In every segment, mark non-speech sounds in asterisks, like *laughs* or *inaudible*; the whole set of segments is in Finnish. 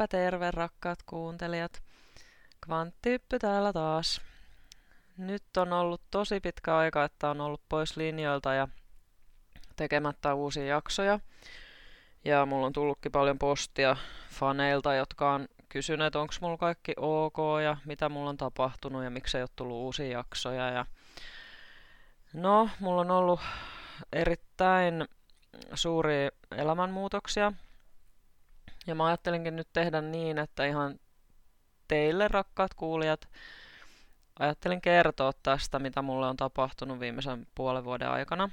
Tervepä terve, rakkaat kuuntelijat. Kvanttyyppy täällä taas. Nyt on ollut tosi pitkä aika, että on ollut pois linjoilta ja tekemättä uusia jaksoja. Ja mulla on tullutkin paljon postia faneilta, jotka on kysyneet, onko mulla kaikki ok ja mitä mulla on tapahtunut ja miksi ei ole tullut uusia jaksoja. Ja no, mulla on ollut erittäin suuria elämänmuutoksia. Ja mä ajattelinkin nyt tehdä niin, että ihan teille rakkaat kuulijat, ajattelin kertoa tästä, mitä mulle on tapahtunut viimeisen puolen vuoden aikana,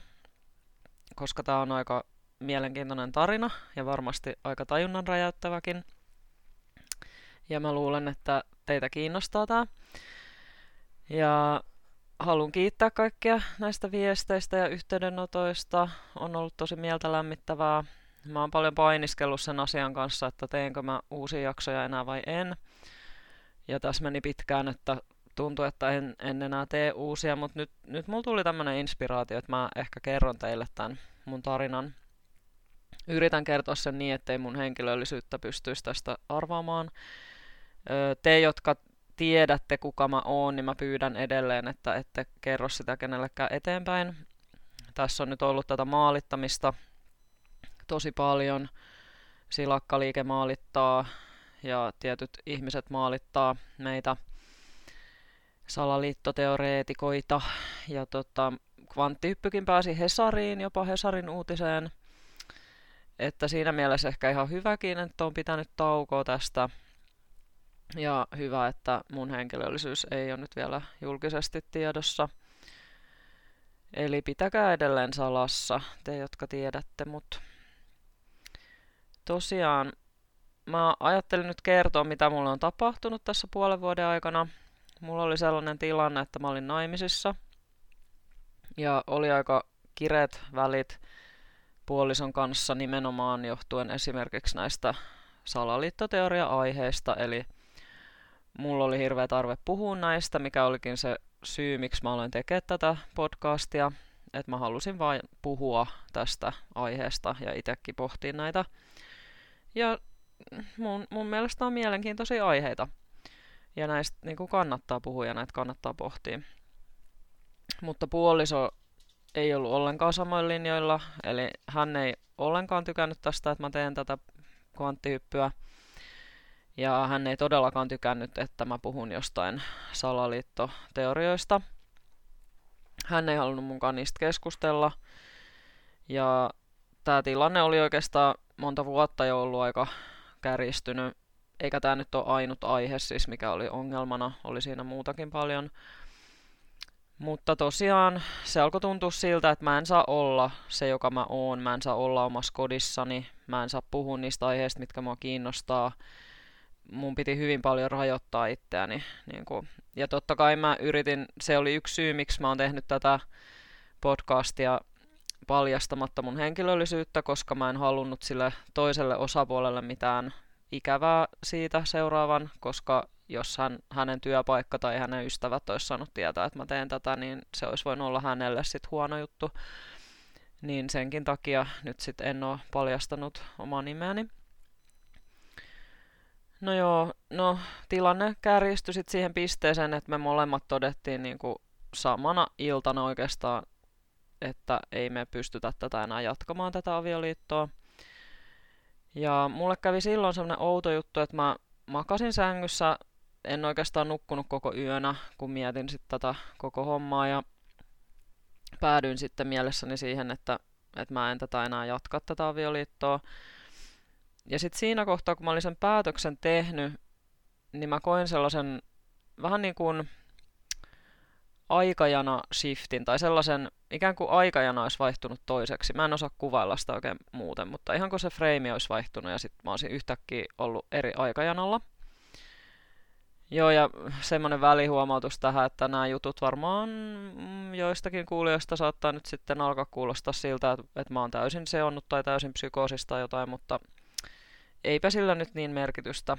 koska tämä on aika mielenkiintoinen tarina ja varmasti aika tajunnan räjäyttäväkin. Ja mä luulen, että teitä kiinnostaa tämä. Ja haluan kiittää kaikkia näistä viesteistä ja yhteydenotoista. On ollut tosi mieltä lämmittävää. Mä oon paljon painiskellut sen asian kanssa, että teenkö mä uusia jaksoja enää vai en. Ja tässä meni pitkään, että tuntui, että en, en enää tee uusia, mutta nyt, nyt mulla tuli tämmöinen inspiraatio, että mä ehkä kerron teille tämän mun tarinan. Yritän kertoa sen niin, ettei mun henkilöllisyyttä pystyisi tästä arvaamaan. Te, jotka tiedätte, kuka mä oon, niin mä pyydän edelleen, että ette kerro sitä kenellekään eteenpäin. Tässä on nyt ollut tätä maalittamista tosi paljon. Silakkaliike maalittaa ja tietyt ihmiset maalittaa meitä salaliittoteoreetikoita. Ja tota, kvanttihyppykin pääsi Hesariin, jopa Hesarin uutiseen. Että siinä mielessä ehkä ihan hyväkin, että on pitänyt taukoa tästä. Ja hyvä, että mun henkilöllisyys ei ole nyt vielä julkisesti tiedossa. Eli pitäkää edelleen salassa, te jotka tiedätte, mutta tosiaan mä ajattelin nyt kertoa, mitä mulle on tapahtunut tässä puolen vuoden aikana. Mulla oli sellainen tilanne, että mä olin naimisissa ja oli aika kireet välit puolison kanssa nimenomaan johtuen esimerkiksi näistä salaliittoteoria-aiheista, eli mulla oli hirveä tarve puhua näistä, mikä olikin se syy, miksi mä aloin tekemään tätä podcastia, että mä halusin vain puhua tästä aiheesta ja itsekin pohtia näitä. Ja mun, mun mielestä on mielenkiintoisia aiheita. Ja näistä niin kuin kannattaa puhua ja näitä kannattaa pohtia. Mutta puoliso ei ollut ollenkaan samoin linjoilla, eli hän ei ollenkaan tykännyt tästä, että mä teen tätä kvanttihyppyä. Ja hän ei todellakaan tykännyt, että mä puhun jostain salaliittoteorioista. Hän ei halunnut munkaan niistä keskustella. Ja tämä tilanne oli oikeastaan monta vuotta jo ollut aika kärjistynyt. Eikä tämä nyt ole ainut aihe, siis mikä oli ongelmana, oli siinä muutakin paljon. Mutta tosiaan se alkoi tuntua siltä, että mä en saa olla se, joka mä oon. Mä en saa olla omassa kodissani. Mä en saa puhua niistä aiheista, mitkä mua kiinnostaa. Mun piti hyvin paljon rajoittaa itseäni. Niin kuin. Ja totta kai mä yritin, se oli yksi syy, miksi mä oon tehnyt tätä podcastia paljastamatta mun henkilöllisyyttä, koska mä en halunnut sille toiselle osapuolelle mitään ikävää siitä seuraavan, koska jos hän, hänen työpaikka tai hänen ystävät olisi saanut tietää, että mä teen tätä, niin se olisi voinut olla hänelle sitten huono juttu. Niin senkin takia nyt sitten en ole paljastanut omaa nimeäni. No joo, no tilanne kärjistyi sitten siihen pisteeseen, että me molemmat todettiin niin kuin samana iltana oikeastaan, että ei me pystytä tätä enää jatkamaan tätä avioliittoa. Ja mulle kävi silloin semmoinen outo juttu, että mä makasin sängyssä, en oikeastaan nukkunut koko yönä, kun mietin sitten tätä koko hommaa ja päädyin sitten mielessäni siihen, että, että mä en tätä enää jatka tätä avioliittoa. Ja sitten siinä kohtaa, kun mä olin sen päätöksen tehnyt, niin mä koin sellaisen vähän niin kuin aikajana shiftin tai sellaisen, ikään kuin aikajana olisi vaihtunut toiseksi. Mä en osaa kuvailla sitä oikein muuten, mutta ihan kuin se frame olisi vaihtunut ja sitten mä olisin yhtäkkiä ollut eri aikajanalla. Joo, ja semmoinen välihuomautus tähän, että nämä jutut varmaan joistakin kuulijoista saattaa nyt sitten alkaa kuulostaa siltä, että, mä oon täysin seonnut tai täysin psykoosista tai jotain, mutta eipä sillä nyt niin merkitystä.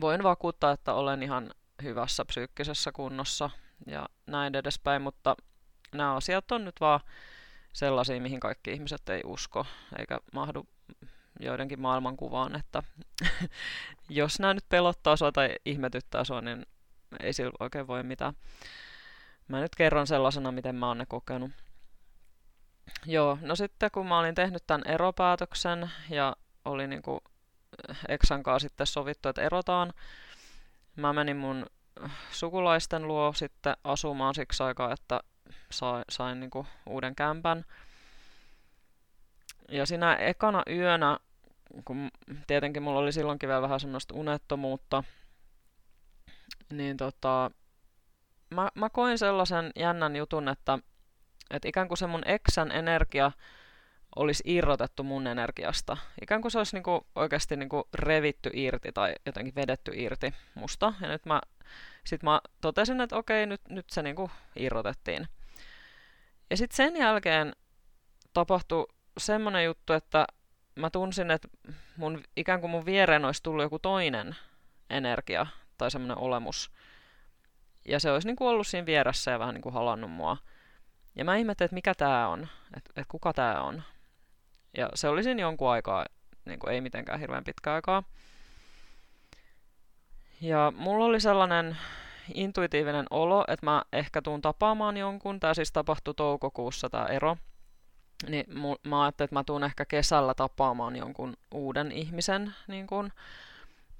Voin vakuuttaa, että olen ihan hyvässä psyykkisessä kunnossa ja näin edespäin, mutta nämä asiat on nyt vaan sellaisia, mihin kaikki ihmiset ei usko, eikä mahdu joidenkin maailmankuvaan, että, *laughs* jos nämä nyt pelottaa sua tai ihmetyttää sua, niin ei sillä oikein voi mitään. Mä nyt kerron sellaisena, miten mä oon ne kokenut. Joo, no sitten kun mä olin tehnyt tämän eropäätöksen ja oli niinku Eksan kanssa sitten sovittu, että erotaan, mä menin mun sukulaisten luo sitten asumaan siksi aikaa, että sain, sain niinku uuden kämpän. Ja siinä ekana yönä, kun tietenkin mulla oli silloinkin vielä vähän semmoista unettomuutta, niin tota, mä, mä koin sellaisen jännän jutun, että, että ikään kuin se mun eksän energia olisi irrotettu mun energiasta. Ikään kuin se olisi niinku oikeasti niinku revitty irti tai jotenkin vedetty irti musta. Ja nyt mä, sit mä totesin, että okei, nyt, nyt se niinku irrotettiin. Ja sitten sen jälkeen tapahtui semmoinen juttu, että mä tunsin, että mun, ikään kuin mun viereen olisi tullut joku toinen energia tai semmoinen olemus. Ja se olisi niin kuin ollut siinä vieressä ja vähän niin kuin halannut mua. Ja mä ihmettelin, että mikä tämä on, että, että kuka tämä on. Ja se oli siinä jonkun aikaa, niin kuin ei mitenkään hirveän pitkä aikaa. Ja mulla oli sellainen intuitiivinen olo, että mä ehkä tuun tapaamaan jonkun. Tämä siis tapahtui toukokuussa tämä ero. Niin mä ajattelin, että mä tuun ehkä kesällä tapaamaan jonkun uuden ihmisen niin kun,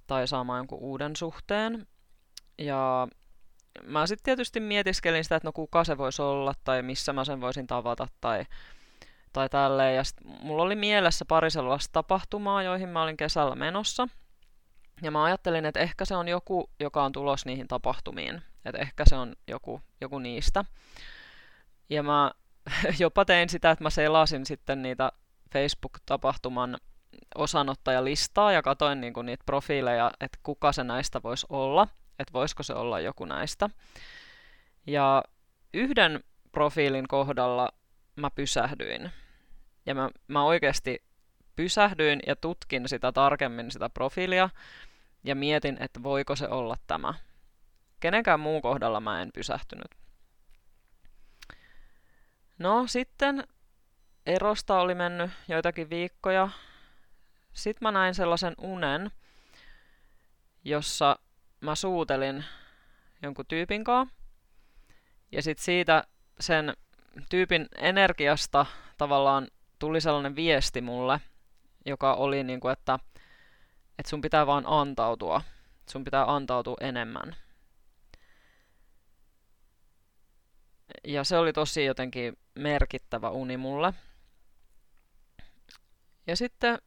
tai saamaan jonkun uuden suhteen. Ja mä sitten tietysti mietiskelin sitä, että no kuka se voisi olla tai missä mä sen voisin tavata tai, tai tälleen. Ja sit mulla oli mielessä pari sellaista tapahtumaa, joihin mä olin kesällä menossa. Ja mä ajattelin, että ehkä se on joku, joka on tulos niihin tapahtumiin. Että ehkä se on joku, joku niistä. Ja mä *laughs* jopa tein sitä, että mä selasin sitten niitä Facebook-tapahtuman osanottajalistaa ja katoin niinku niitä profiileja, että kuka se näistä voisi olla, että voisiko se olla joku näistä. Ja yhden profiilin kohdalla mä pysähdyin. Ja mä, mä oikeasti pysähdyin ja tutkin sitä tarkemmin sitä profiilia ja mietin, että voiko se olla tämä. Kenenkään muun kohdalla mä en pysähtynyt. No sitten erosta oli mennyt joitakin viikkoja. Sitten mä näin sellaisen unen, jossa mä suutelin jonkun tyypin kanssa. Ja sitten siitä sen tyypin energiasta tavallaan tuli sellainen viesti mulle, joka oli niin kuin, että, että sun pitää vaan antautua. Sun pitää antautua enemmän. Ja se oli tosi jotenkin merkittävä uni mulle. Ja sitten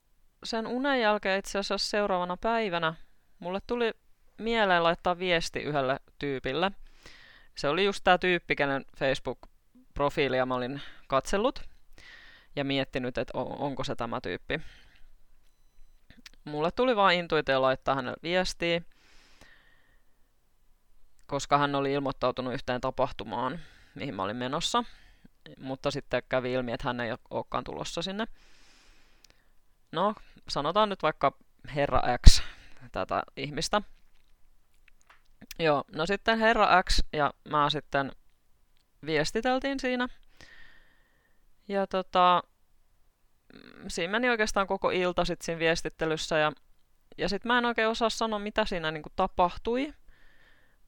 sen unen jälkeen itse asiassa seuraavana päivänä mulle tuli mieleen laittaa viesti yhdelle tyypille. Se oli just tämä tyyppi, kenen Facebook-profiilia mä olin katsellut ja miettinyt, että onko se tämä tyyppi. Mulle tuli vaan intuitio laittaa hänelle viestiä, koska hän oli ilmoittautunut yhteen tapahtumaan, mihin mä olin menossa. Mutta sitten kävi ilmi, että hän ei olekaan tulossa sinne. No, sanotaan nyt vaikka Herra X, tätä ihmistä. Joo, no sitten Herra X ja mä sitten viestiteltiin siinä. Ja tota, siinä meni oikeastaan koko ilta sitten siinä viestittelyssä ja, ja sitten mä en oikein osaa sanoa, mitä siinä niinku tapahtui,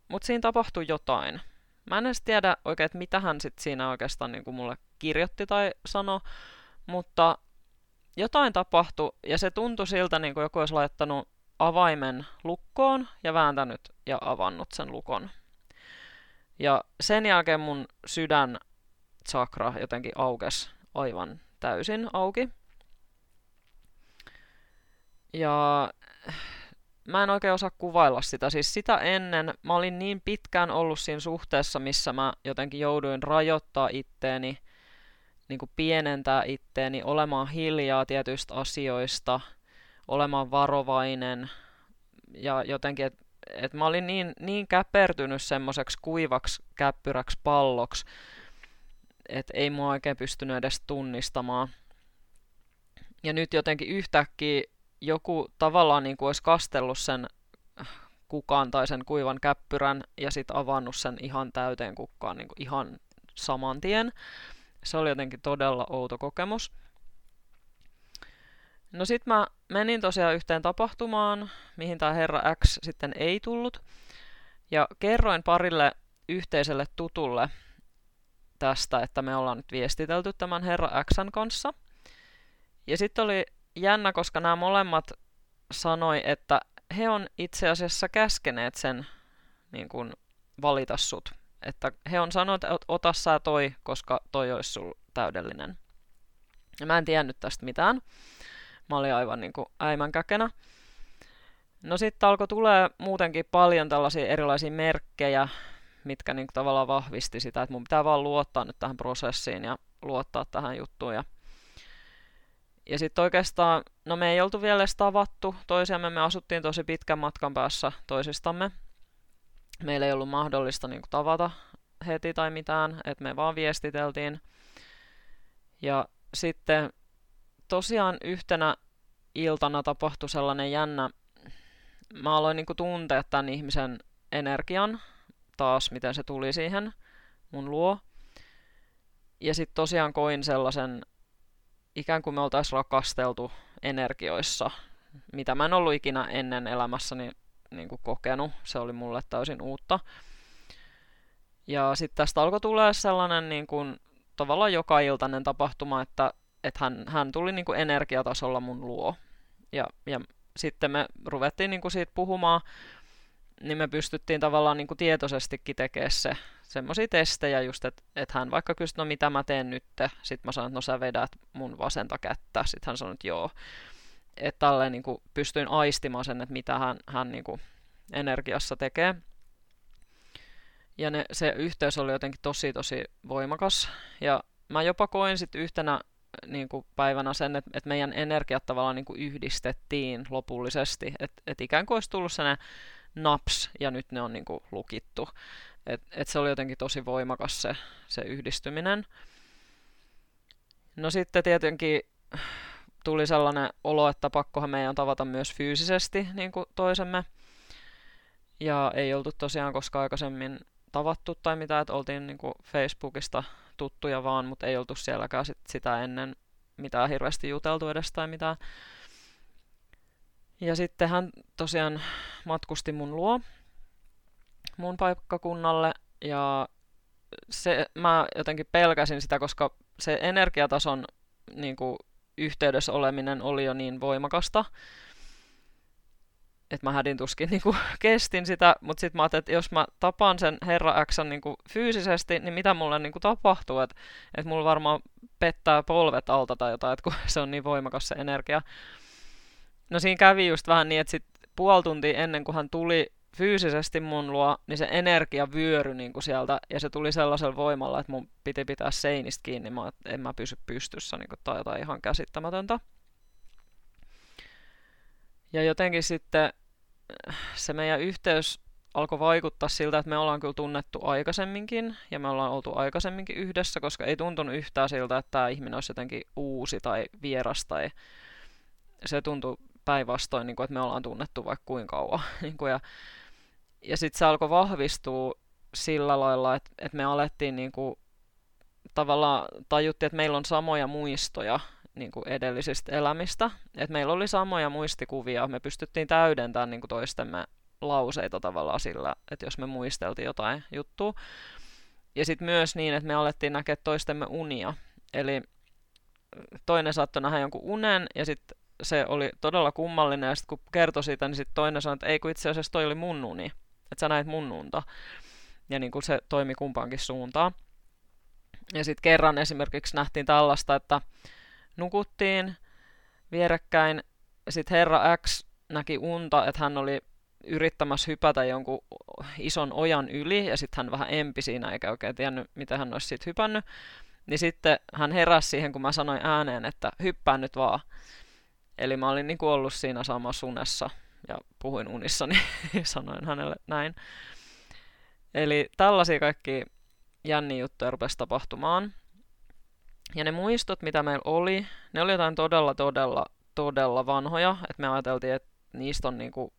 mutta siinä tapahtui jotain. Mä en edes tiedä oikein, että mitä hän sitten siinä oikeastaan niinku mulle kirjoitti tai sanoi, mutta jotain tapahtui ja se tuntui siltä, niin kuin joku olisi laittanut avaimen lukkoon ja vääntänyt ja avannut sen lukon. Ja sen jälkeen mun sydän chakra jotenkin aukes aivan täysin auki. Ja mä en oikein osaa kuvailla sitä. Siis sitä ennen mä olin niin pitkään ollut siinä suhteessa, missä mä jotenkin jouduin rajoittaa itteeni, niin kuin pienentää itteeni, olemaan hiljaa tietyistä asioista, olemaan varovainen ja jotenkin, että et mä olin niin, niin käpertynyt semmoiseksi kuivaksi käppyräksi palloksi, että ei mua oikein pystynyt edes tunnistamaan. Ja nyt jotenkin yhtäkkiä joku tavallaan niin kuin olisi kastellut sen kukaan tai sen kuivan käppyrän ja sitten avannut sen ihan täyteen kukkaan niin kuin ihan saman tien. Se oli jotenkin todella outo kokemus. No sit mä menin tosiaan yhteen tapahtumaan, mihin tämä herra X sitten ei tullut. Ja kerroin parille yhteiselle tutulle tästä, että me ollaan nyt viestitelty tämän herra Xn kanssa. Ja sitten oli jännä, koska nämä molemmat sanoi, että he on itse asiassa käskeneet sen niin kuin, valita sut. Että he on sanonut, että ota sä toi, koska toi olisi sul täydellinen. Ja mä en tiennyt tästä mitään. Mä olin aivan niin kuin äimänkäkenä. No sitten alkoi tulee muutenkin paljon tällaisia erilaisia merkkejä, mitkä niin kuin tavallaan vahvisti sitä, että mun pitää vaan luottaa nyt tähän prosessiin ja luottaa tähän juttuun. Ja, ja sitten oikeastaan, no me ei oltu vielä edes tavattu toisiamme, me asuttiin tosi pitkän matkan päässä toisistamme. Meillä ei ollut mahdollista niin kuin, tavata heti tai mitään, että me vaan viestiteltiin. Ja sitten tosiaan yhtenä iltana tapahtui sellainen jännä, mä aloin niin kuin, tuntea tämän ihmisen energian, taas, miten se tuli siihen mun luo. Ja sitten tosiaan koin sellaisen, ikään kuin me oltaisiin rakasteltu energioissa, mitä mä en ollut ikinä ennen elämässäni niin kuin kokenut. Se oli mulle täysin uutta. Ja sitten tästä alkoi tulee sellainen niin kuin, tavallaan joka iltainen tapahtuma, että, että hän, hän tuli niin kuin energiatasolla mun luo. Ja, ja sitten me ruvettiin niin kuin siitä puhumaan niin me pystyttiin tavallaan niin kuin tietoisestikin tekemään se, semmoisia testejä just, että et hän vaikka kysyi, no mitä mä teen nyt, sitten mä sanoin, että no sä vedät mun vasenta kättä, sitten hän sanoi, että joo. Että tälleen niin kuin pystyin aistimaan sen, että mitä hän, hän niin kuin energiassa tekee. Ja ne, se yhteys oli jotenkin tosi tosi voimakas. Ja mä jopa koin sitten yhtenä niin kuin päivänä sen, että, että meidän energiat tavallaan niin kuin yhdistettiin lopullisesti. Että et ikään kuin olisi tullut sellainen naps ja nyt ne on niin kuin lukittu. Et, et se oli jotenkin tosi voimakas se, se yhdistyminen. No sitten tietenkin tuli sellainen olo, että pakkohan meidän tavata myös fyysisesti niin kuin toisemme. Ja ei oltu tosiaan koskaan aikaisemmin tavattu tai mitä, että oltiin niin kuin Facebookista tuttuja vaan, mutta ei oltu sielläkään sit sitä ennen mitään hirveästi juteltu edes tai mitään. Ja sitten hän tosiaan matkusti mun luo, mun paikkakunnalle, ja se, mä jotenkin pelkäsin sitä, koska se energiatason niin kuin, yhteydessä oleminen oli jo niin voimakasta, että mä hädin tuskin niin kuin, *laughs* kestin sitä, mutta sitten mä ajattelin, että jos mä tapaan sen Herra X niin kuin, fyysisesti, niin mitä mulle niin kuin, tapahtuu, että et mulla varmaan pettää polvet alta tai jotain, että kun *laughs* se on niin voimakas se energia. No siinä kävi just vähän niin, että sit puoli tuntia ennen kuin hän tuli fyysisesti mun luo, niin se energia vyöry niin kuin sieltä, ja se tuli sellaisella voimalla, että mun piti pitää seinistä kiinni, mä, että en mä pysy pystyssä, niin kuin, tai jotain ihan käsittämätöntä. Ja jotenkin sitten se meidän yhteys alkoi vaikuttaa siltä, että me ollaan kyllä tunnettu aikaisemminkin, ja me ollaan oltu aikaisemminkin yhdessä, koska ei tuntunut yhtään siltä, että tämä ihminen olisi jotenkin uusi tai vieras, tai se tuntui päinvastoin, niin kuin, että me ollaan tunnettu vaikka kuinka kauan. *laughs* niin ja ja sitten se alkoi vahvistua sillä lailla, että, että me alettiin niin kuin, tavallaan tajuttiin, että meillä on samoja muistoja niin kuin edellisistä elämistä. Että meillä oli samoja muistikuvia, me pystyttiin täydentämään niin kuin toistemme lauseita tavallaan sillä, että jos me muisteltiin jotain juttua. Ja sitten myös niin, että me alettiin näkeä toistemme unia. Eli toinen saattoi nähdä jonkun unen ja sitten se oli todella kummallinen, ja sitten kun kertoi siitä, niin sitten toinen sanoi, että ei kun itse asiassa toi oli mun uni, että sä näit mun unta. Ja niin kuin se toimi kumpaankin suuntaan. Ja sitten kerran esimerkiksi nähtiin tällaista, että nukuttiin vierekkäin, sitten herra X näki unta, että hän oli yrittämässä hypätä jonkun ison ojan yli, ja sitten hän vähän empi siinä, eikä oikein tiennyt, miten hän olisi siitä hypännyt. Niin sitten hän heräsi siihen, kun mä sanoin ääneen, että hyppää nyt vaan. Eli mä olin niin kuin ollut siinä samassa unessa ja puhuin unissani *laughs* ja sanoin hänelle näin. Eli tällaisia kaikki jänniä juttuja rupesi tapahtumaan. Ja ne muistot, mitä meillä oli, ne oli jotain todella, todella, todella vanhoja. Että me ajateltiin, että niistä on niinku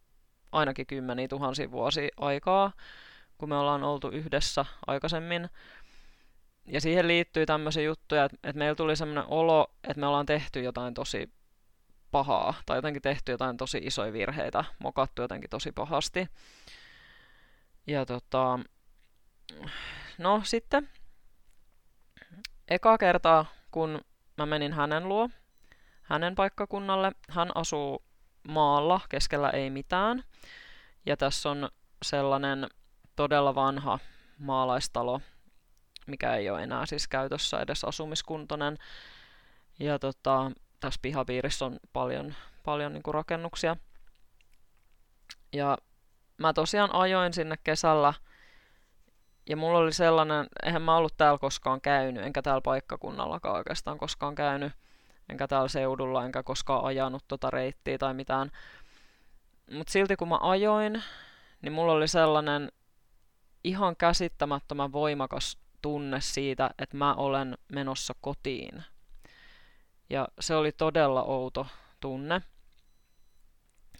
ainakin kymmeniä tuhansia vuosia aikaa, kun me ollaan oltu yhdessä aikaisemmin. Ja siihen liittyy tämmöisiä juttuja, että, että meillä tuli semmoinen olo, että me ollaan tehty jotain tosi pahaa tai jotenkin tehty jotain tosi isoja virheitä, mokattu jotenkin tosi pahasti. Ja tota, no sitten eka kertaa, kun mä menin hänen luo, hänen paikkakunnalle, hän asuu maalla, keskellä ei mitään. Ja tässä on sellainen todella vanha maalaistalo, mikä ei ole enää siis käytössä edes asumiskuntoinen. Ja tota, tässä pihapiirissä on paljon, paljon niin rakennuksia. Ja mä tosiaan ajoin sinne kesällä, ja mulla oli sellainen, eihän mä ollut täällä koskaan käynyt, enkä täällä paikkakunnallakaan oikeastaan koskaan käynyt, enkä täällä seudulla, enkä koskaan ajanut tota reittiä tai mitään. Mutta silti kun mä ajoin, niin mulla oli sellainen ihan käsittämättömän voimakas tunne siitä, että mä olen menossa kotiin. Ja se oli todella outo tunne.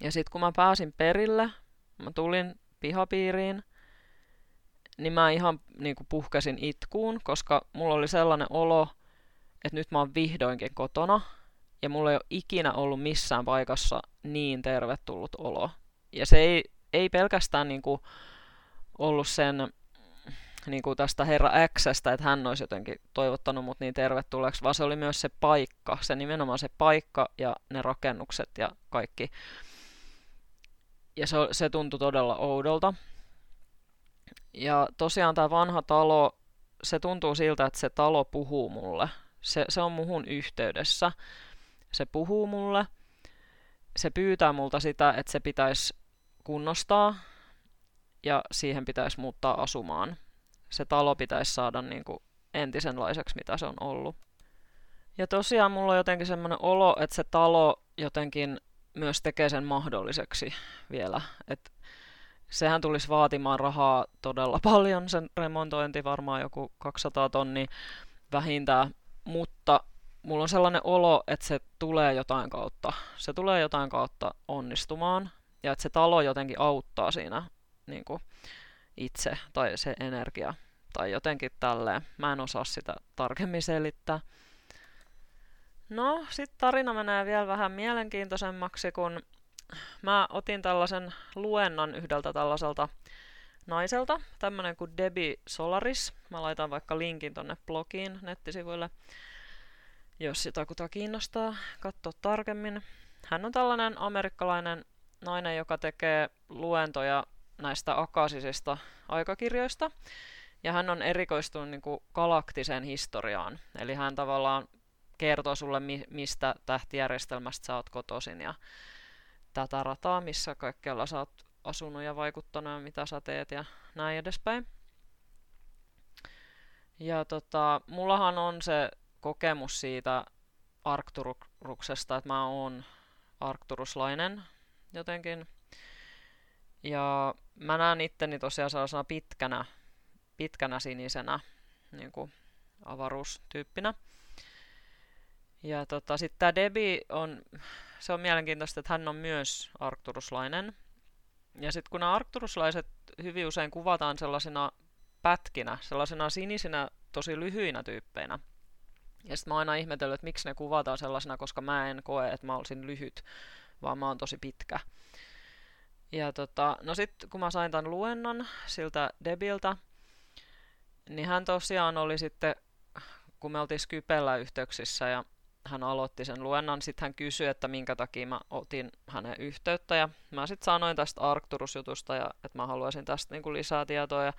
Ja sitten kun mä pääsin perille, mä tulin pihapiiriin, niin mä ihan niin kuin puhkesin itkuun, koska mulla oli sellainen olo, että nyt mä oon vihdoinkin kotona, ja mulla ei ole ikinä ollut missään paikassa niin tervetullut olo. Ja se ei, ei pelkästään niin kuin ollut sen niin kuin tästä herra Xstä, että hän olisi jotenkin toivottanut mut niin tervetulleeksi, vaan se oli myös se paikka, se nimenomaan se paikka ja ne rakennukset ja kaikki. Ja se, se tuntui todella oudolta. Ja tosiaan tämä vanha talo, se tuntuu siltä, että se talo puhuu mulle. Se, se on muhun yhteydessä. Se puhuu mulle. Se pyytää multa sitä, että se pitäisi kunnostaa ja siihen pitäisi muuttaa asumaan se talo pitäisi saada niin kuin entisenlaiseksi, mitä se on ollut. Ja tosiaan mulla on jotenkin semmoinen olo, että se talo jotenkin myös tekee sen mahdolliseksi vielä. Et sehän tulisi vaatimaan rahaa todella paljon, sen remontointi varmaan joku 200 tonni vähintään, mutta mulla on sellainen olo, että se tulee jotain kautta. Se tulee jotain kautta onnistumaan ja että se talo jotenkin auttaa siinä niin kuin, itse tai se energia tai jotenkin tälleen. Mä en osaa sitä tarkemmin selittää. No, sitten tarina menee vielä vähän mielenkiintoisemmaksi, kun mä otin tällaisen luennon yhdeltä tällaiselta naiselta, tämmönen kuin Debbie Solaris. Mä laitan vaikka linkin tonne blogiin nettisivuille, jos sitä kuta kiinnostaa katsoa tarkemmin. Hän on tällainen amerikkalainen nainen, joka tekee luentoja näistä akasisista aikakirjoista. Ja hän on erikoistunut niin kuin galaktiseen historiaan. Eli hän tavallaan kertoo sulle, mi- mistä tähtijärjestelmästä sä oot kotoisin ja tätä rataa, missä kaikkialla sä oot asunut ja vaikuttanut ja mitä sä teet ja näin edespäin. Ja tota, mullahan on se kokemus siitä Arcturuksesta, että mä oon arkturuslainen jotenkin. Ja mä näen itteni tosiaan sellaisena pitkänä, pitkänä sinisenä niin kuin avaruustyyppinä. Ja tota, sitten tämä Debi on, se on mielenkiintoista, että hän on myös arkturuslainen. Ja sitten kun nämä arkturuslaiset hyvin usein kuvataan sellaisina pätkinä, sellaisina sinisinä, tosi lyhyinä tyyppeinä. Ja sitten mä oon aina ihmetellyt, että miksi ne kuvataan sellaisena, koska mä en koe, että mä olisin lyhyt, vaan mä oon tosi pitkä. Ja tota, no sitten kun mä sain tämän luennon siltä Debiltä, niin hän tosiaan oli sitten, kun me oltiin Skypellä yhteyksissä ja hän aloitti sen luennon, sitten hän kysyi, että minkä takia mä otin hänen yhteyttä. Ja mä sitten sanoin tästä Arcturus-jutusta ja että mä haluaisin tästä niinku lisää tietoa. Ja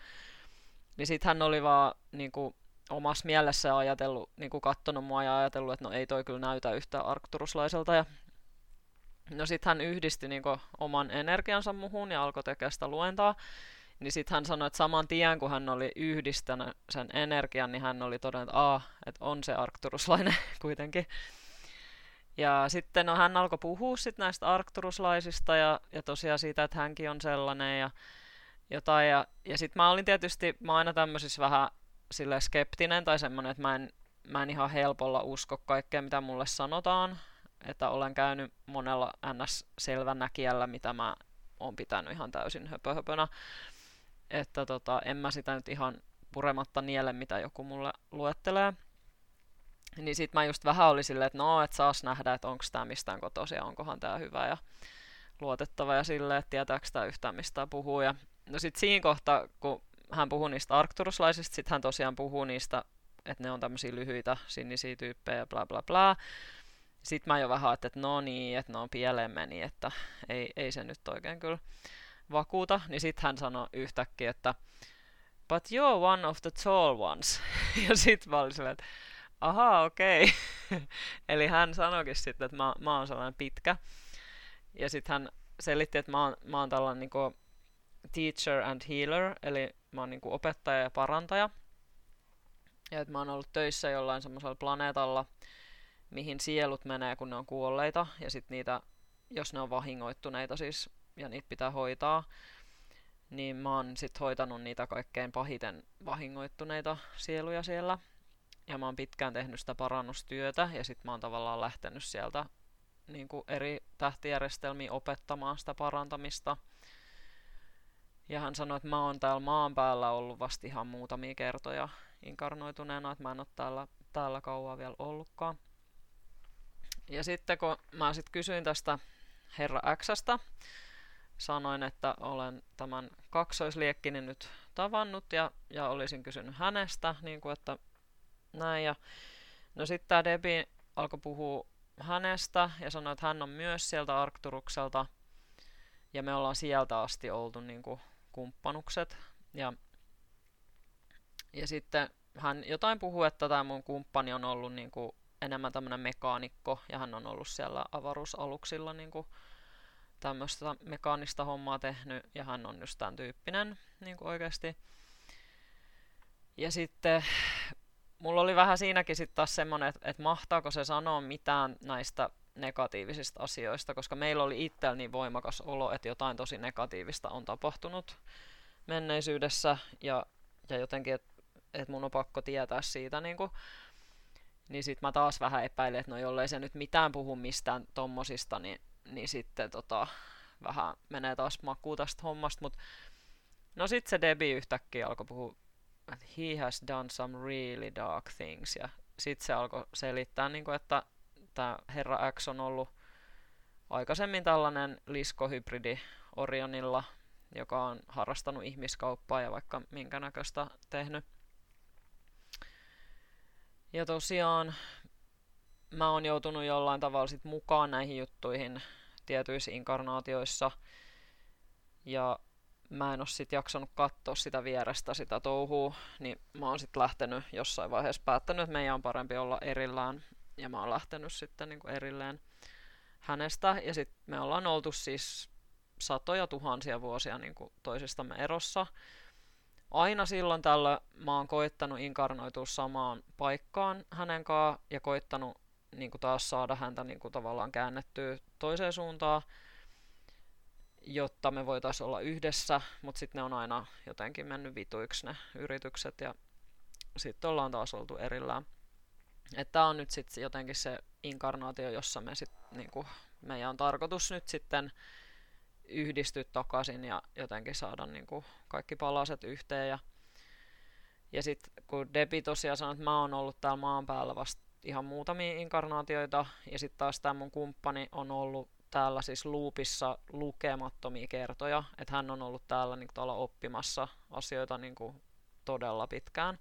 niin sitten hän oli vaan niinku, omassa mielessä ajatellut, niinku kattonut mua ja ajatellut, että no ei toi kyllä näytä yhtään Arcturuslaiselta. Ja No sitten hän yhdisti niinku oman energiansa muhun ja alkoi tekemään sitä luentaa. Niin sitten hän sanoi, että saman tien kun hän oli yhdistänyt sen energian, niin hän oli todennut, että, Aa, että on se arkturuslainen *laughs* kuitenkin. Ja sitten no, hän alkoi puhua sit näistä arkturuslaisista ja, ja tosiaan siitä, että hänkin on sellainen ja jotain. Ja, ja sitten mä olin tietysti, mä aina tämmöisissä vähän sille skeptinen tai semmoinen, että mä en, mä en ihan helpolla usko kaikkea, mitä mulle sanotaan että olen käynyt monella NS-selvänäkijällä, mitä mä oon pitänyt ihan täysin höpöhöpönä. Että tota, en mä sitä nyt ihan purematta niele, mitä joku mulle luettelee. Niin sit mä just vähän olin silleen, että no, et saas nähdä, että onko tämä mistään kotoisin ja onkohan tämä hyvä ja luotettava ja silleen, että tietääkö tämä yhtään mistään puhuu. Ja no sit siinä kohtaa, kun hän puhuu niistä arkturuslaisista, sit hän tosiaan puhuu niistä, että ne on tämmöisiä lyhyitä sinisiä tyyppejä ja bla bla bla. Sitten mä jo vähän ajattelin, että no niin, että ne on pieleen meni, että ei, ei se nyt oikein kyllä vakuuta. Niin sitten hän sanoi yhtäkkiä, että but you're one of the tall ones. *laughs* ja sitten mä olin että aha, okei. Okay. *laughs* Eli hän sanoikin sitten, että mä, mä oon sellainen pitkä. Ja sitten hän selitti, että mä oon, mä oon tällainen niinku teacher and healer, eli mä oon niinku opettaja ja parantaja. Ja että mä oon ollut töissä jollain semmoisella planeetalla, mihin sielut menee, kun ne on kuolleita, ja sitten niitä, jos ne on vahingoittuneita siis, ja niitä pitää hoitaa, niin mä oon sit hoitanut niitä kaikkein pahiten vahingoittuneita sieluja siellä. Ja mä oon pitkään tehnyt sitä parannustyötä, ja sitten mä oon tavallaan lähtenyt sieltä niin kuin eri tähtijärjestelmiin opettamaan sitä parantamista. Ja hän sanoi, että mä oon täällä maan päällä ollut vasta ihan muutamia kertoja inkarnoituneena, että mä en ole täällä, täällä kauan vielä ollutkaan. Ja sitten kun mä sitten kysyin tästä Herra Xstä, sanoin, että olen tämän kaksoisliekkini nyt tavannut ja, ja olisin kysynyt hänestä, niin kuin, että näin. Ja, no sitten tämä Debi alkoi puhua hänestä ja sanoi, että hän on myös sieltä Arcturukselta ja me ollaan sieltä asti oltu niin kuin, kumppanukset. Ja, ja sitten hän jotain puhuu, että tämä mun kumppani on ollut niin kuin, enemmän tämmöinen mekaanikko ja hän on ollut siellä avaruusaluksilla niin kuin, tämmöistä mekaanista hommaa tehnyt ja hän on just tämän tyyppinen niin kuin oikeasti. Ja sitten mulla oli vähän siinäkin sitten taas semmoinen, että, että mahtaako se sanoa mitään näistä negatiivisista asioista, koska meillä oli itsellä niin voimakas olo, että jotain tosi negatiivista on tapahtunut menneisyydessä ja, ja jotenkin, että, että mun on pakko tietää siitä niin kuin, niin sitten mä taas vähän epäilen, että no jollei se nyt mitään puhu mistään tommosista, niin, niin sitten tota, vähän menee taas makuun tästä hommasta, mutta no sitten se Debbie yhtäkkiä alkoi puhua, että he has done some really dark things, ja sitten se alkoi selittää, niin kuin, että tämä herra X on ollut aikaisemmin tällainen liskohybridi Orionilla, joka on harrastanut ihmiskauppaa ja vaikka minkä näköistä tehnyt. Ja tosiaan mä oon joutunut jollain tavalla sit mukaan näihin juttuihin tietyissä inkarnaatioissa. Ja mä en oo sit jaksanut katsoa sitä vierestä sitä touhua, niin mä oon sit lähtenyt jossain vaiheessa päättänyt, että meidän on parempi olla erillään. Ja mä oon lähtenyt sitten niin erilleen hänestä. Ja sitten me ollaan oltu siis satoja tuhansia vuosia niin toisistamme erossa aina silloin tällä mä oon koittanut inkarnoitua samaan paikkaan hänen kanssaan ja koittanut niin kuin taas saada häntä niin kuin tavallaan käännettyä toiseen suuntaan, jotta me voitaisiin olla yhdessä, mutta sitten ne on aina jotenkin mennyt vituiksi ne yritykset ja sitten ollaan taas oltu erillään. Tämä on nyt sitten jotenkin se inkarnaatio, jossa me sit, niinku, meidän on tarkoitus nyt sitten yhdistyä takaisin ja jotenkin saada niin kuin kaikki palaset yhteen. Ja, ja sitten kun Debi tosiaan sanoi, että mä oon ollut täällä maan päällä vasta ihan muutamia inkarnaatioita, ja sitten taas tämä mun kumppani on ollut täällä siis loopissa lukemattomia kertoja, että hän on ollut täällä niin kuin, oppimassa asioita niin kuin, todella pitkään.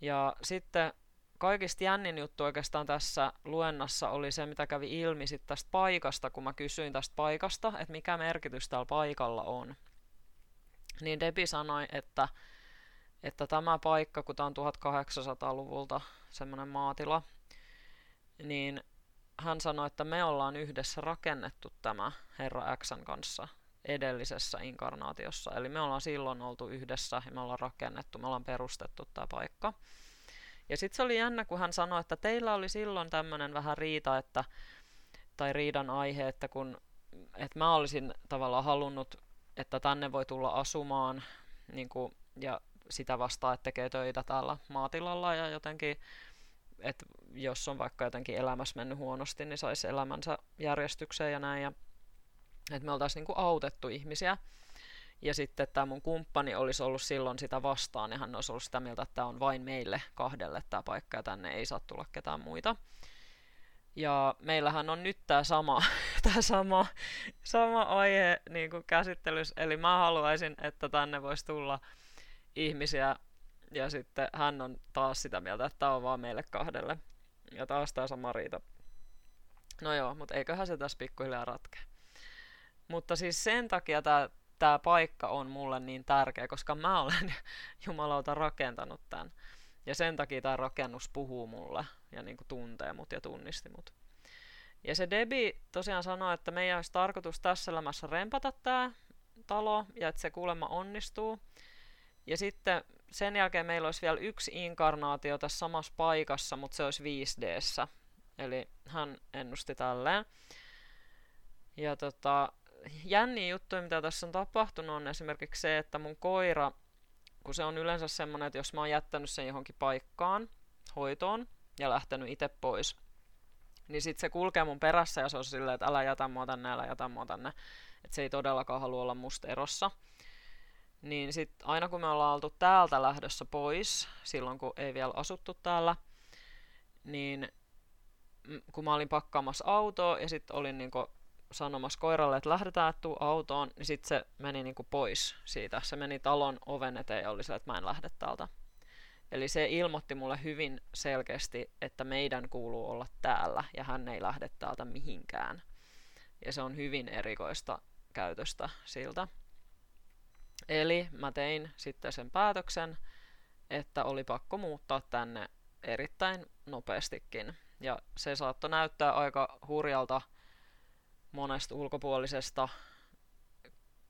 Ja sitten kaikista jännin juttu oikeastaan tässä luennassa oli se, mitä kävi ilmi sit tästä paikasta, kun mä kysyin tästä paikasta, että mikä merkitys tällä paikalla on. Niin Debi sanoi, että, että tämä paikka, kun tämä on 1800-luvulta semmoinen maatila, niin hän sanoi, että me ollaan yhdessä rakennettu tämä Herra Xn kanssa edellisessä inkarnaatiossa. Eli me ollaan silloin oltu yhdessä ja me ollaan rakennettu, me ollaan perustettu tämä paikka. Ja sitten se oli jännä, kun hän sanoi, että teillä oli silloin tämmöinen vähän riita, että, tai riidan aihe, että kun että mä olisin tavallaan halunnut, että tänne voi tulla asumaan niin kuin, ja sitä vastaan, että tekee töitä täällä maatilalla ja jotenkin, että jos on vaikka jotenkin elämässä mennyt huonosti, niin saisi elämänsä järjestykseen ja näin. Ja, että me oltaisiin niin kuin autettu ihmisiä. Ja sitten tämä mun kumppani olisi ollut silloin sitä vastaan ja hän olisi ollut sitä mieltä, että tämä on vain meille kahdelle tämä paikka ja tänne ei saa tulla ketään muita. Ja meillähän on nyt tämä sama, *laughs* tää sama, sama aihe niin kuin käsittelys, eli mä haluaisin, että tänne voisi tulla ihmisiä, ja sitten hän on taas sitä mieltä, että tämä on vaan meille kahdelle. Ja taas tämä sama riita. No joo, mutta eiköhän se tässä pikkuhiljaa ratkea. Mutta siis sen takia tämä tämä paikka on mulle niin tärkeä, koska mä olen *laughs* jumalauta rakentanut tämän. Ja sen takia tämä rakennus puhuu mulle ja niin kuin tuntee mut ja tunnisti mut. Ja se Debi tosiaan sanoi, että meidän olisi tarkoitus tässä elämässä rempata tämä talo ja että se kuulemma onnistuu. Ja sitten sen jälkeen meillä olisi vielä yksi inkarnaatio tässä samassa paikassa, mutta se olisi 5 d Eli hän ennusti tälleen. Ja tota, jänniä juttuja, mitä tässä on tapahtunut, on esimerkiksi se, että mun koira, kun se on yleensä semmoinen, että jos mä oon jättänyt sen johonkin paikkaan, hoitoon, ja lähtenyt itse pois, niin sitten se kulkee mun perässä ja se on silleen, että älä jätä mua tänne, älä jätä mua tänne. Että se ei todellakaan halua olla musta erossa. Niin sitten aina kun me ollaan oltu täältä lähdössä pois, silloin kun ei vielä asuttu täällä, niin kun mä olin pakkaamassa autoa ja sitten olin niinku sanomassa koiralle, että lähdetään tuu autoon, niin sitten se meni niinku pois siitä. Se meni talon oven eteen ja oli se, että mä en lähde täältä. Eli se ilmoitti mulle hyvin selkeästi, että meidän kuuluu olla täällä ja hän ei lähde täältä mihinkään. Ja se on hyvin erikoista käytöstä siltä. Eli mä tein sitten sen päätöksen, että oli pakko muuttaa tänne erittäin nopeastikin. Ja se saattoi näyttää aika hurjalta monesta ulkopuolisesta,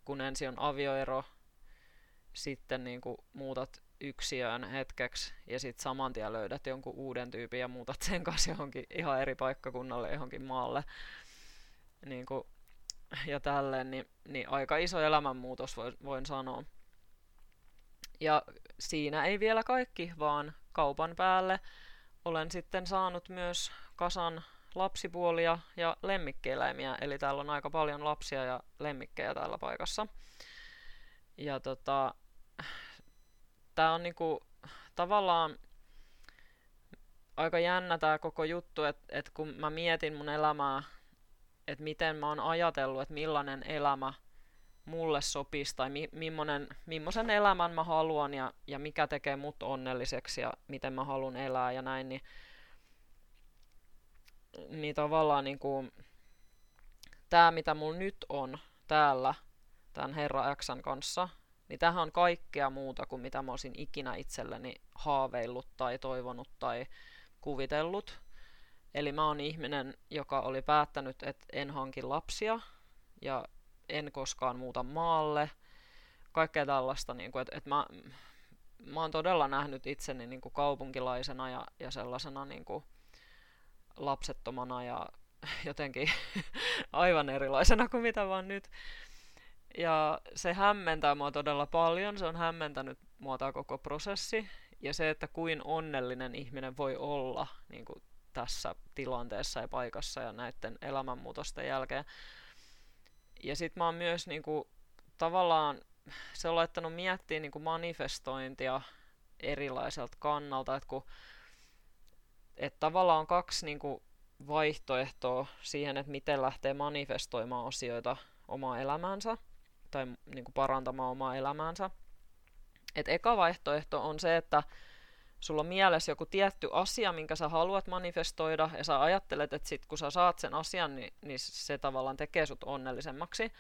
kun ensin on avioero, sitten niin kuin muutat yksiöön hetkeksi ja sitten saman tien löydät jonkun uuden tyypin ja muutat sen kanssa johonkin ihan eri paikkakunnalle, johonkin maalle. Niin kuin, ja tälleen, niin, niin aika iso elämänmuutos voin, voin sanoa. Ja siinä ei vielä kaikki, vaan kaupan päälle olen sitten saanut myös kasan lapsipuolia ja lemmikkieläimiä, eli täällä on aika paljon lapsia ja lemmikkejä täällä paikassa. Ja tota, tää on niinku tavallaan aika jännä tämä koko juttu, että et kun mä mietin mun elämää, että miten mä oon ajatellut, että millainen elämä mulle sopisi tai mi- millaisen elämän mä haluan ja, ja mikä tekee mut onnelliseksi ja miten mä haluan elää ja näin, niin niin tavallaan niin kuin, tämä, mitä mulla nyt on täällä tämän Herra Xn kanssa, niin tähän on kaikkea muuta kuin mitä mä olisin ikinä itselleni haaveillut tai toivonut tai kuvitellut. Eli mä oon ihminen, joka oli päättänyt, että en hanki lapsia ja en koskaan muuta maalle. Kaikkea tällaista, niin kuin, että, että mä, mä oon todella nähnyt itseni niin kuin kaupunkilaisena ja, ja sellaisena niin kuin, lapsettomana ja *laughs* jotenkin *laughs* aivan erilaisena kuin mitä vaan nyt. Ja se hämmentää mua todella paljon, se on hämmentänyt mua tämä koko prosessi. Ja se, että kuin onnellinen ihminen voi olla niin kuin tässä tilanteessa ja paikassa ja näiden elämänmuutosten jälkeen. Ja sitten mä oon myös niin kuin, tavallaan, se on laittanut miettiä niin kuin manifestointia erilaiselta kannalta, että kun että tavallaan on kaksi niin kuin, vaihtoehtoa siihen, että miten lähtee manifestoimaan asioita omaa elämäänsä tai niin kuin, parantamaan omaa elämäänsä. Et eka vaihtoehto on se, että sulla on mielessä joku tietty asia, minkä sä haluat manifestoida, ja sä ajattelet, että sit kun sä saat sen asian, niin, niin se tavallaan tekee sut onnellisemmaksi.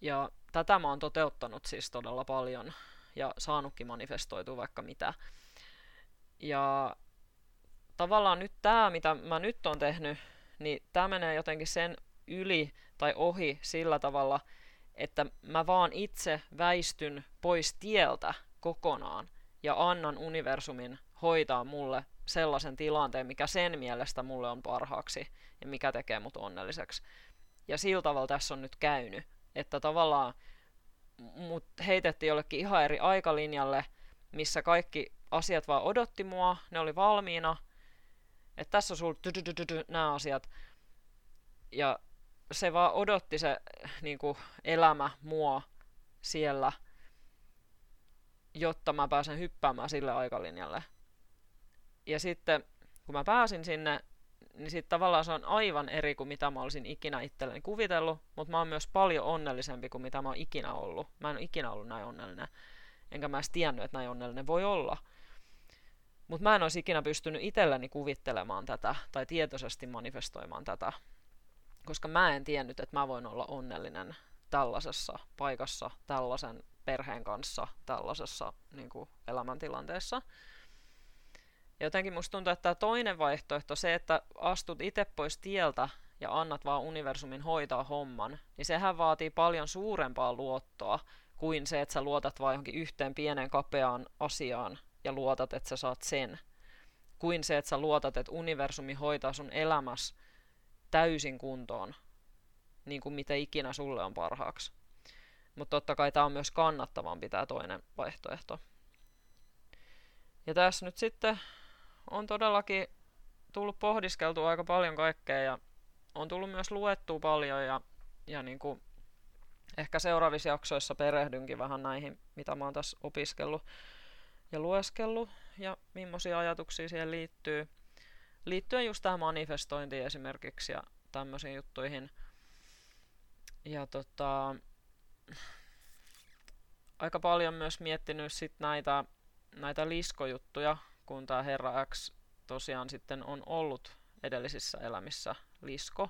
Ja tätä mä oon toteuttanut siis todella paljon, ja saanutkin manifestoitua vaikka mitä. Ja tavallaan nyt tämä, mitä mä nyt on tehnyt, niin tämä menee jotenkin sen yli tai ohi sillä tavalla, että mä vaan itse väistyn pois tieltä kokonaan ja annan universumin hoitaa mulle sellaisen tilanteen, mikä sen mielestä mulle on parhaaksi ja mikä tekee mut onnelliseksi. Ja sillä tavalla tässä on nyt käynyt, että tavallaan mut heitettiin jollekin ihan eri aikalinjalle, missä kaikki asiat vaan odotti mua, ne oli valmiina, että tässä on sulla nämä asiat. Ja se vaan odotti se niin kuin, elämä mua siellä, jotta mä pääsen hyppäämään sille aikalinjalle. Ja sitten kun mä pääsin sinne, niin sitten tavallaan se on aivan eri kuin mitä mä olisin ikinä itselleni kuvitellut, mutta mä oon myös paljon onnellisempi kuin mitä mä oon ikinä ollut. Mä en ole ikinä ollut näin onnellinen, enkä mä edes tiennyt, että näin onnellinen voi olla. Mutta mä en olisi ikinä pystynyt itselleni kuvittelemaan tätä tai tietoisesti manifestoimaan tätä, koska mä en tiennyt, että mä voin olla onnellinen tällaisessa paikassa, tällaisen perheen kanssa, tällaisessa niin kuin, elämäntilanteessa. Jotenkin musta tuntuu, että tämä toinen vaihtoehto, se, että astut itse pois tieltä ja annat vaan universumin hoitaa homman, niin sehän vaatii paljon suurempaa luottoa kuin se, että sä luotat vain johonkin yhteen pienen kapeaan asiaan ja luotat, että sä saat sen. Kuin se, että sä luotat, että universumi hoitaa sun elämässä täysin kuntoon, niin kuin mitä ikinä sulle on parhaaksi. Mutta totta kai tämä on myös kannattavampi tämä toinen vaihtoehto. Ja tässä nyt sitten on todellakin tullut pohdiskeltua aika paljon kaikkea ja on tullut myös luettua paljon ja, ja niin kuin ehkä seuraavissa jaksoissa perehdynkin vähän näihin, mitä mä oon tässä opiskellut ja lueskellut ja millaisia ajatuksia siihen liittyy. Liittyen just tähän manifestointiin esimerkiksi ja tämmöisiin juttuihin. Ja tota, aika paljon myös miettinyt sit näitä, näitä liskojuttuja, kun tämä Herra X tosiaan sitten on ollut edellisissä elämissä lisko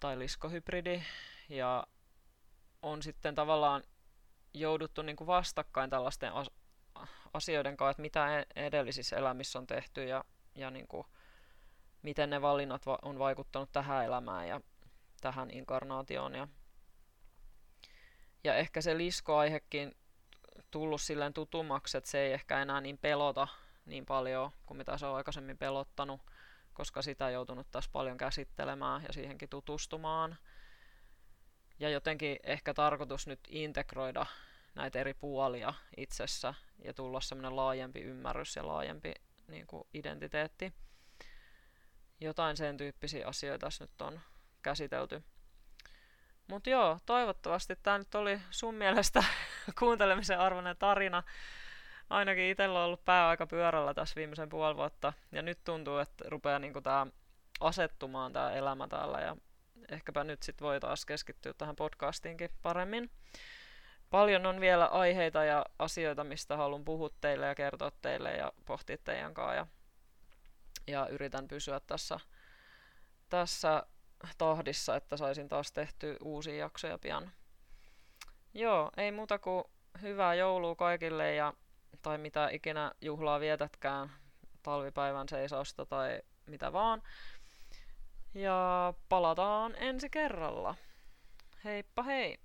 tai liskohybridi ja on sitten tavallaan jouduttu niin kuin vastakkain tällaisten asioiden kanssa, että mitä e-, edellisissä elämissä on tehty ja, ja niin kuin, miten ne valinnat va- on vaikuttanut tähän elämään ja tähän inkarnaatioon. Ja, ja ehkä se liskoaihekin tullut silleen tutummaksi, että se ei ehkä enää niin pelota niin paljon kuin mitä se on aikaisemmin pelottanut, koska sitä on joutunut taas paljon käsittelemään ja siihenkin tutustumaan. Ja jotenkin ehkä tarkoitus nyt integroida näitä eri puolia itsessä ja tulla semmoinen laajempi ymmärrys ja laajempi niin kuin identiteetti. Jotain sen tyyppisiä asioita tässä nyt on käsitelty. Mutta joo, toivottavasti tämä nyt oli sun mielestä *laughs* kuuntelemisen arvoinen tarina. Ainakin itsellä on ollut pää aika pyörällä tässä viimeisen puoli vuotta. Ja nyt tuntuu, että rupeaa niinku tää asettumaan tämä elämä täällä. Ja ehkäpä nyt sitten voi taas keskittyä tähän podcastiinkin paremmin. Paljon on vielä aiheita ja asioita, mistä haluan puhua teille ja kertoa teille ja pohtia teidän kanssa. Ja, ja yritän pysyä tässä, tässä tahdissa, että saisin taas tehty uusia jaksoja pian. Joo, ei muuta kuin hyvää joulua kaikille ja tai mitä ikinä juhlaa vietätkään, talvipäivän seisausta tai mitä vaan. Ja palataan ensi kerralla. Heippa hei!